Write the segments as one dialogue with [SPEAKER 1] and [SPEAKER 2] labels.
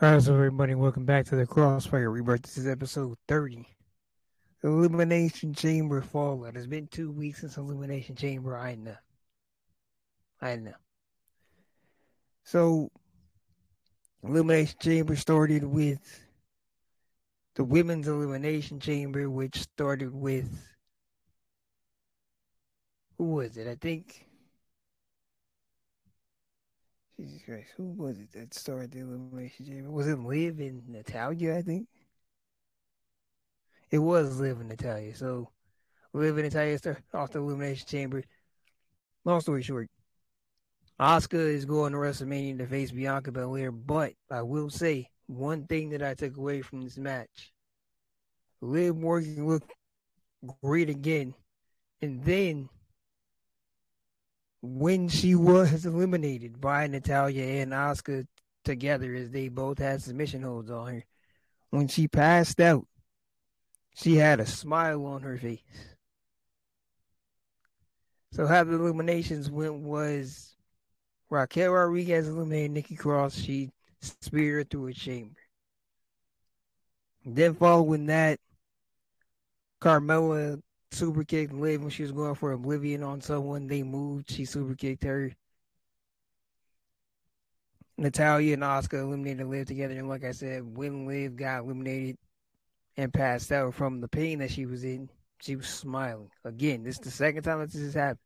[SPEAKER 1] Alright, so everybody, welcome back to the Crossfire Rebirth. This is episode 30. Elimination Chamber Fallout. It's been two weeks since Elimination Chamber. I know. I know. So, Elimination Chamber started with the Women's Elimination Chamber, which started with. Who was it? I think Jesus Christ, who was it that started the elimination chamber? Was it Liv and Natalya? I think it was Liv and Natalya. So Liv and Natalya start off the elimination chamber. Long story short, Asuka is going to WrestleMania to face Bianca Belair, but I will say one thing that I took away from this match: Liv Morgan looked great again, and then when she was eliminated by Natalya and Asuka together as they both had submission holds on her, when she passed out, she had a smile on her face. So how the eliminations went was Raquel Rodriguez eliminated Nikki Cross. She speared through a chamber. Then following that, Carmella super kicked Liv when she was going for Oblivion on someone. They moved. She super kicked her. Natalya and Asuka eliminated Liv together. And like I said, when Liv got eliminated and passed out from the pain that she was in, she was smiling. Again, this is the second time that this has happened.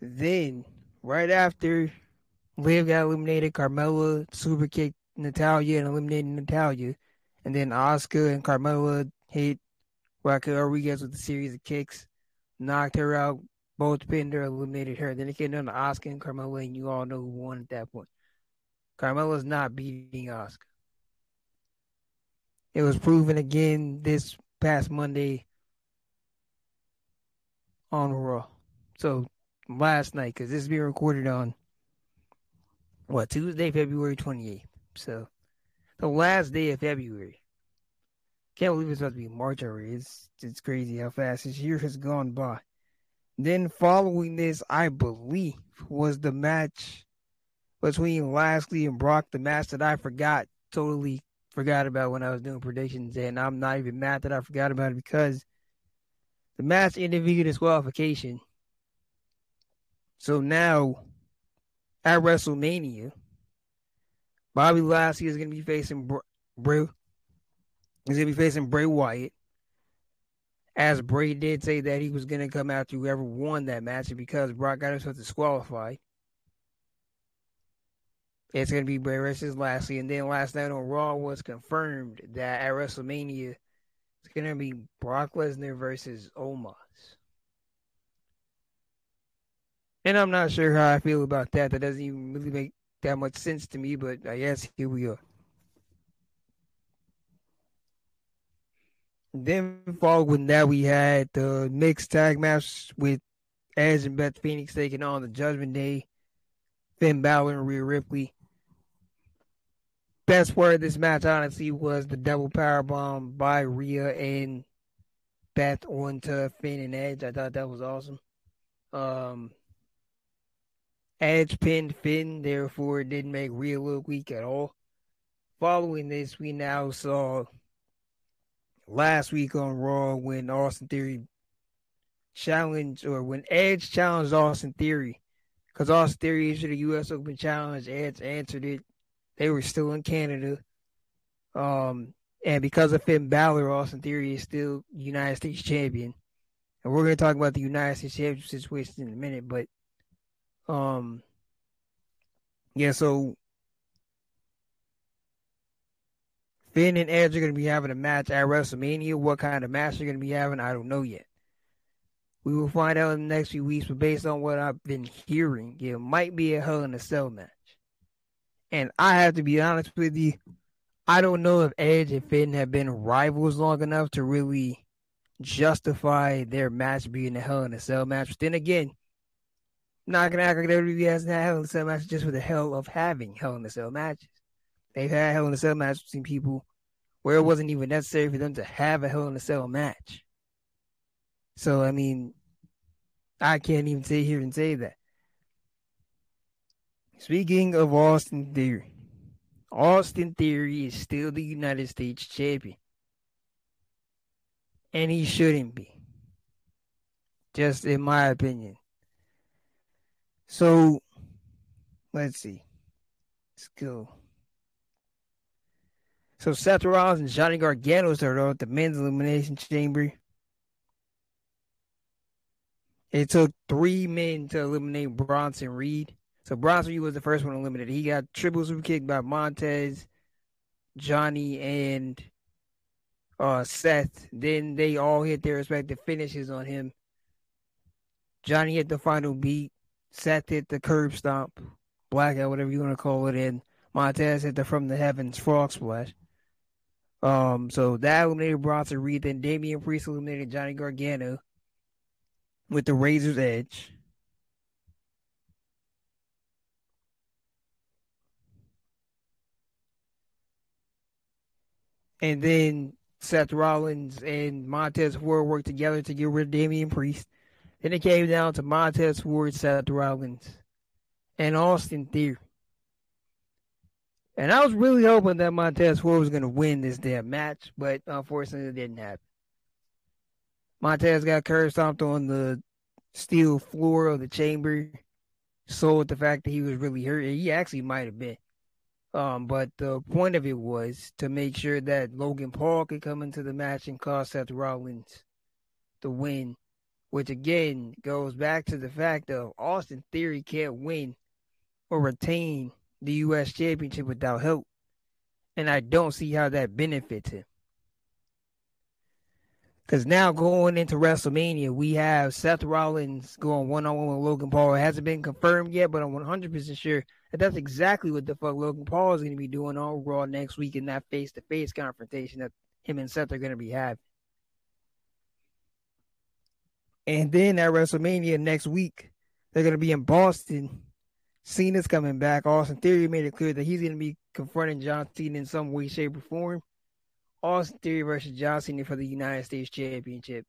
[SPEAKER 1] Then right after Liv got eliminated, Carmella super kicked Natalya and eliminated Natalya. And then Asuka and Carmella hit Raquel Rodriguez with a series of kicks, knocked her out, both pinned her, eliminated her. Then it came down to Asuka and Carmella, and you all know who won at that point. Carmella's not beating Asuka. It was proven again this past Monday on Raw. So last night because this is being recorded on what Tuesday, February twenty eighth. So the last day of February. Can't believe it's supposed to be March already. It's it's crazy how fast this year has gone by. Then following this, I believe, was the match between Lashley and Brock, the match that I forgot, totally forgot about when I was doing predictions, and I'm not even mad that I forgot about it because the match ended via disqualification. So now at WrestleMania, Bobby Lashley is going to be facing Bray. He's going to be facing Bray Wyatt. As Bray did say that he was going to come after whoever won that match, because Brock got himself disqualified, it's going to be Bray versus Lashley. And then last night on Raw was confirmed that at WrestleMania, it's going to be Brock Lesnar versus Omos. And I'm not sure how I feel about that. That doesn't even really make that much sense to me, but I guess here we are. Then following that, we had the mixed tag match with Edge and Beth Phoenix taking on the Judgment Day, Finn Balor and Rhea Ripley. Best part of this match, honestly, was the double power bomb by Rhea and Beth onto Finn and Edge. I thought that was awesome. Um, Edge pinned Finn, therefore it didn't make Rhea look weak at all. Following this, we now saw last week on Raw when Austin Theory challenged, or when Edge challenged Austin Theory, because Austin Theory issued a U.S. Open challenge. Edge answered it. They were still in Canada. Um, and because of Finn Balor, Austin Theory is still United States champion. And we're going to talk about the United States championship situation in a minute, but um, yeah, so Finn and Edge are going to be having a match at WrestleMania. What kind of match they're going to be having, I don't know yet. We will find out in the next few weeks, but based on what I've been hearing, it might be a Hell in a Cell match. And I have to be honest with you, I don't know if Edge and Finn have been rivals long enough to really justify their match being a Hell in a Cell match. But then again, not gonna act like WWE hasn't had Hell in a Cell matches just for the hell of having Hell in a Cell matches. They've had Hell in a Cell matches between people where it wasn't even necessary for them to have a Hell in a Cell match. So I mean, I can't even sit here and say that. Speaking of Austin Theory, Austin Theory is still the United States champion. And he shouldn't be. Just in my opinion. So, let's see. Let's go. So Seth Rollins and Johnny Gargano started out the men's elimination chamber. It took three men to eliminate Bronson Reed. So Bronson Reed was the first one eliminated. He got triple super kicked by Montez, Johnny, and uh, Seth. Then they all hit their respective finishes on him. Johnny hit the final beat. Seth hit the curb stomp, blackout, whatever you want to call it, and Montez hit the from the heavens frog splash. Um, so that eliminated Bronson Reed. Then Damian Priest eliminated Johnny Gargano with the Razor's Edge. And then Seth Rollins and Montez Ford worked together to get rid of Damian Priest. Then it came down to Montez Ford, Seth Rollins, and Austin Theory. And I was really hoping that Montez Ford was going to win this damn match, but unfortunately it didn't happen. Montez got curb stomped on the steel floor of the chamber, sold the fact that he was really hurt. He actually might have been. Um, but the point of it was to make sure that Logan Paul could come into the match and cause Seth Rollins the win, which again goes back to the fact of Austin Theory can't win or hmm. retain the U.S. Championship without help. And I don't see how that benefits him. Because now going into WrestleMania, we have Seth Rollins going one on one with Logan Paul. It hasn't been confirmed yet, but I'm 100% sure that that's exactly what the fuck Logan Paul is going to be doing on Raw next week in that face to face confrontation that him and Seth are going to be having. And then at WrestleMania next week, they're going to be in Boston Cena's coming back. Austin Theory made it clear that he's going to be confronting John Cena in some way, shape, or form. Austin Theory versus John Cena for the United States Championship.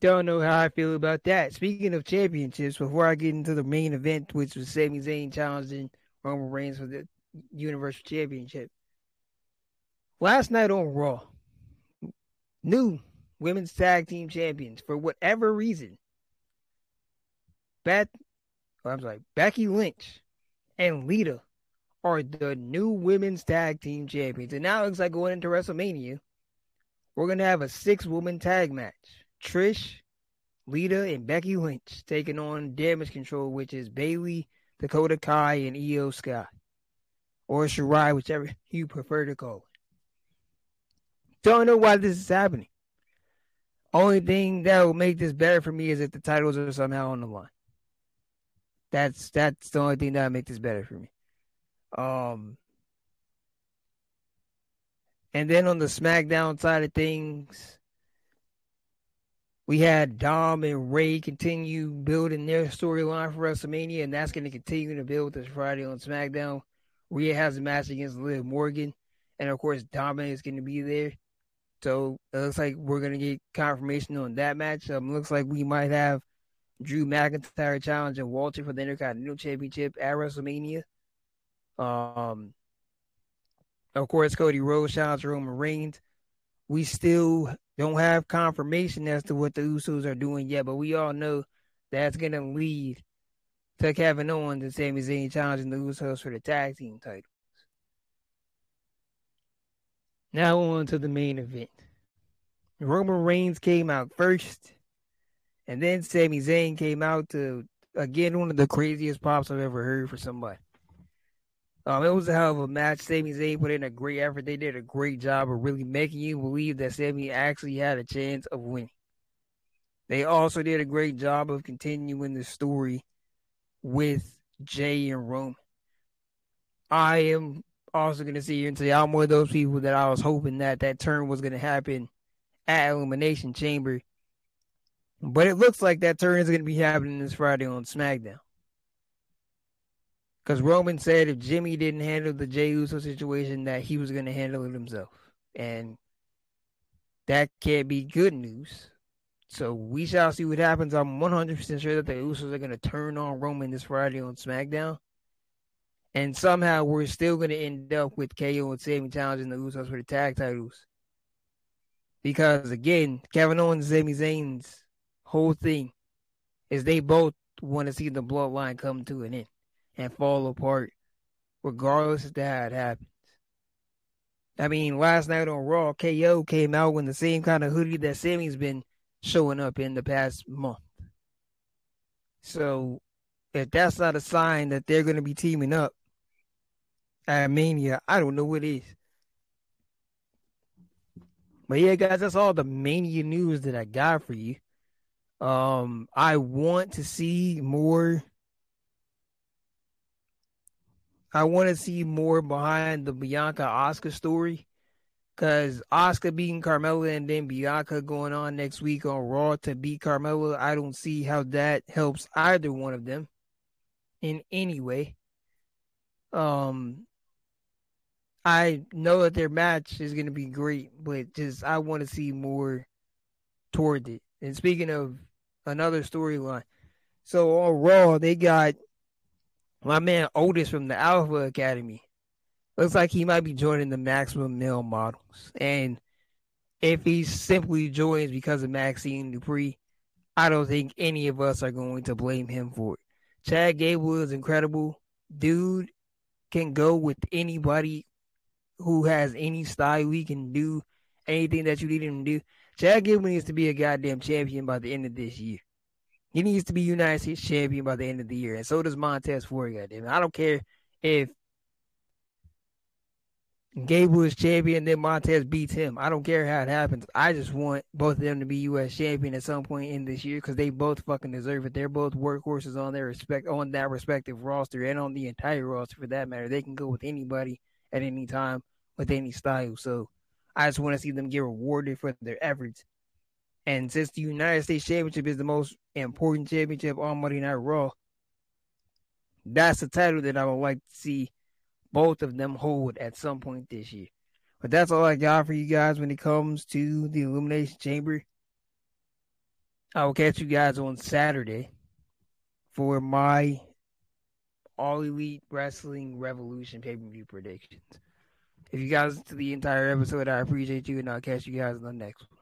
[SPEAKER 1] Don't know how I feel about that. Speaking of championships, before I get into the main event, which was Sami Zayn challenging Roman Reigns for the Universal Championship. Last night on Raw, new women's tag team champions for whatever reason Beth, oh, I'm sorry, Becky Lynch and Lita are the new women's tag team champions. And now it looks like going into WrestleMania, we're gonna have a six woman tag match. Trish, Lita, and Becky Lynch taking on Damage Control, which is Bayley, Dakota Kai, and Iyo Sky. Or Shirai, whichever you prefer to call it. Don't know why this is happening. Only thing that will make this better for me is if the titles are somehow on the line. That's that's the only thing that make this better for me. Um, and then on the SmackDown side of things, we had Dom and Rhea continue building their storyline for WrestleMania, and that's going to continue to build this Friday on SmackDown. Rhea has a match against Liv Morgan, and of course, Dominic is going to be there. So it looks like we're to get confirmation on that match. Um, looks like we might have Drew McIntyre challenging Walter for the Intercontinental Championship at WrestleMania. Um, of course, Cody Rhodes challenged Roman Reigns. We still don't have confirmation as to what the Usos are doing yet, but we all know that's to lead to Kevin Owens and Sami Zayn challenging the Usos for the tag team titles. Now on to the main event. Roman Reigns came out first. And then Sami Zayn came out to again one of the craziest pops I've ever heard for somebody. Um, it was a hell of a match. Sami Zayn put in a great effort. They did a great job of really making you believe that Sami actually had a chance of winning. They also did a great job of continuing the story with Jey and Roman. I am also going to see here and say I'm one of those people that I was hoping that that turn was going to happen at Elimination Chamber but it looks like that turn is going to be happening this Friday on SmackDown. Because Roman said if Jimmy didn't handle the Jey Uso situation, that he was going to handle it himself. And that can't be good news. So we shall see what happens. I'm 100% sure that the Usos are going to turn on Roman this Friday on SmackDown. And somehow we're still going to end up with KO and Sami challenging the Usos for the tag titles. Because again, Kevin Owens and Sami Zayn's whole thing is they both want to see the bloodline come to an end and fall apart, regardless of how it happens. I mean, last night on Raw, KO came out in the same kind of hoodie that Sami's been showing up in the past month. So, if that's not a sign that they're going to be teaming up at Mania, I don't know what is. But yeah, guys, that's all the Mania news that I got for you. Um, I want to see more I want to see more behind the Bianca Asuka story. Because Asuka beating Carmella and then Bianca going on next week on Raw to beat Carmella, I don't see how that helps either one of them in any way. Um, I know that their match is going to be great, but just I want to see more toward it. And speaking of another storyline, so on Raw they got my man Otis from the Alpha Academy looks like he might be joining the Maximum Male Models. And if he simply joins because of Maxxine Dupree, I don't think any of us are going to blame him for it. Chad Gable is incredible. Dude can go with anybody who has any style. He can do anything that you need him to do. Chad Gable needs to be a goddamn champion by the end of this year. He needs to be United States champion by the end of the year, and so does Montez Ford. Goddamn, I don't care if Gable is champion, then Montez beats him. I don't care how it happens. I just want both of them to be U.S. champion at some point in this year because they both fucking deserve it. They're both workhorses on their respect on that respective roster and on the entire roster for that matter. They can go with anybody at any time with any style. So I just want to see them get rewarded for their efforts and since the United States Championship is the most important championship on Monday Night Raw, that's the title that I would like to see both of them hold at some point this year. But that's all I got for you guys when it comes to the Elimination Chamber. I will catch you guys on Saturday for my All Elite Wrestling Revolution pay per view predictions. If you guys to the entire episode, I appreciate you, and I'll catch you guys in the next one.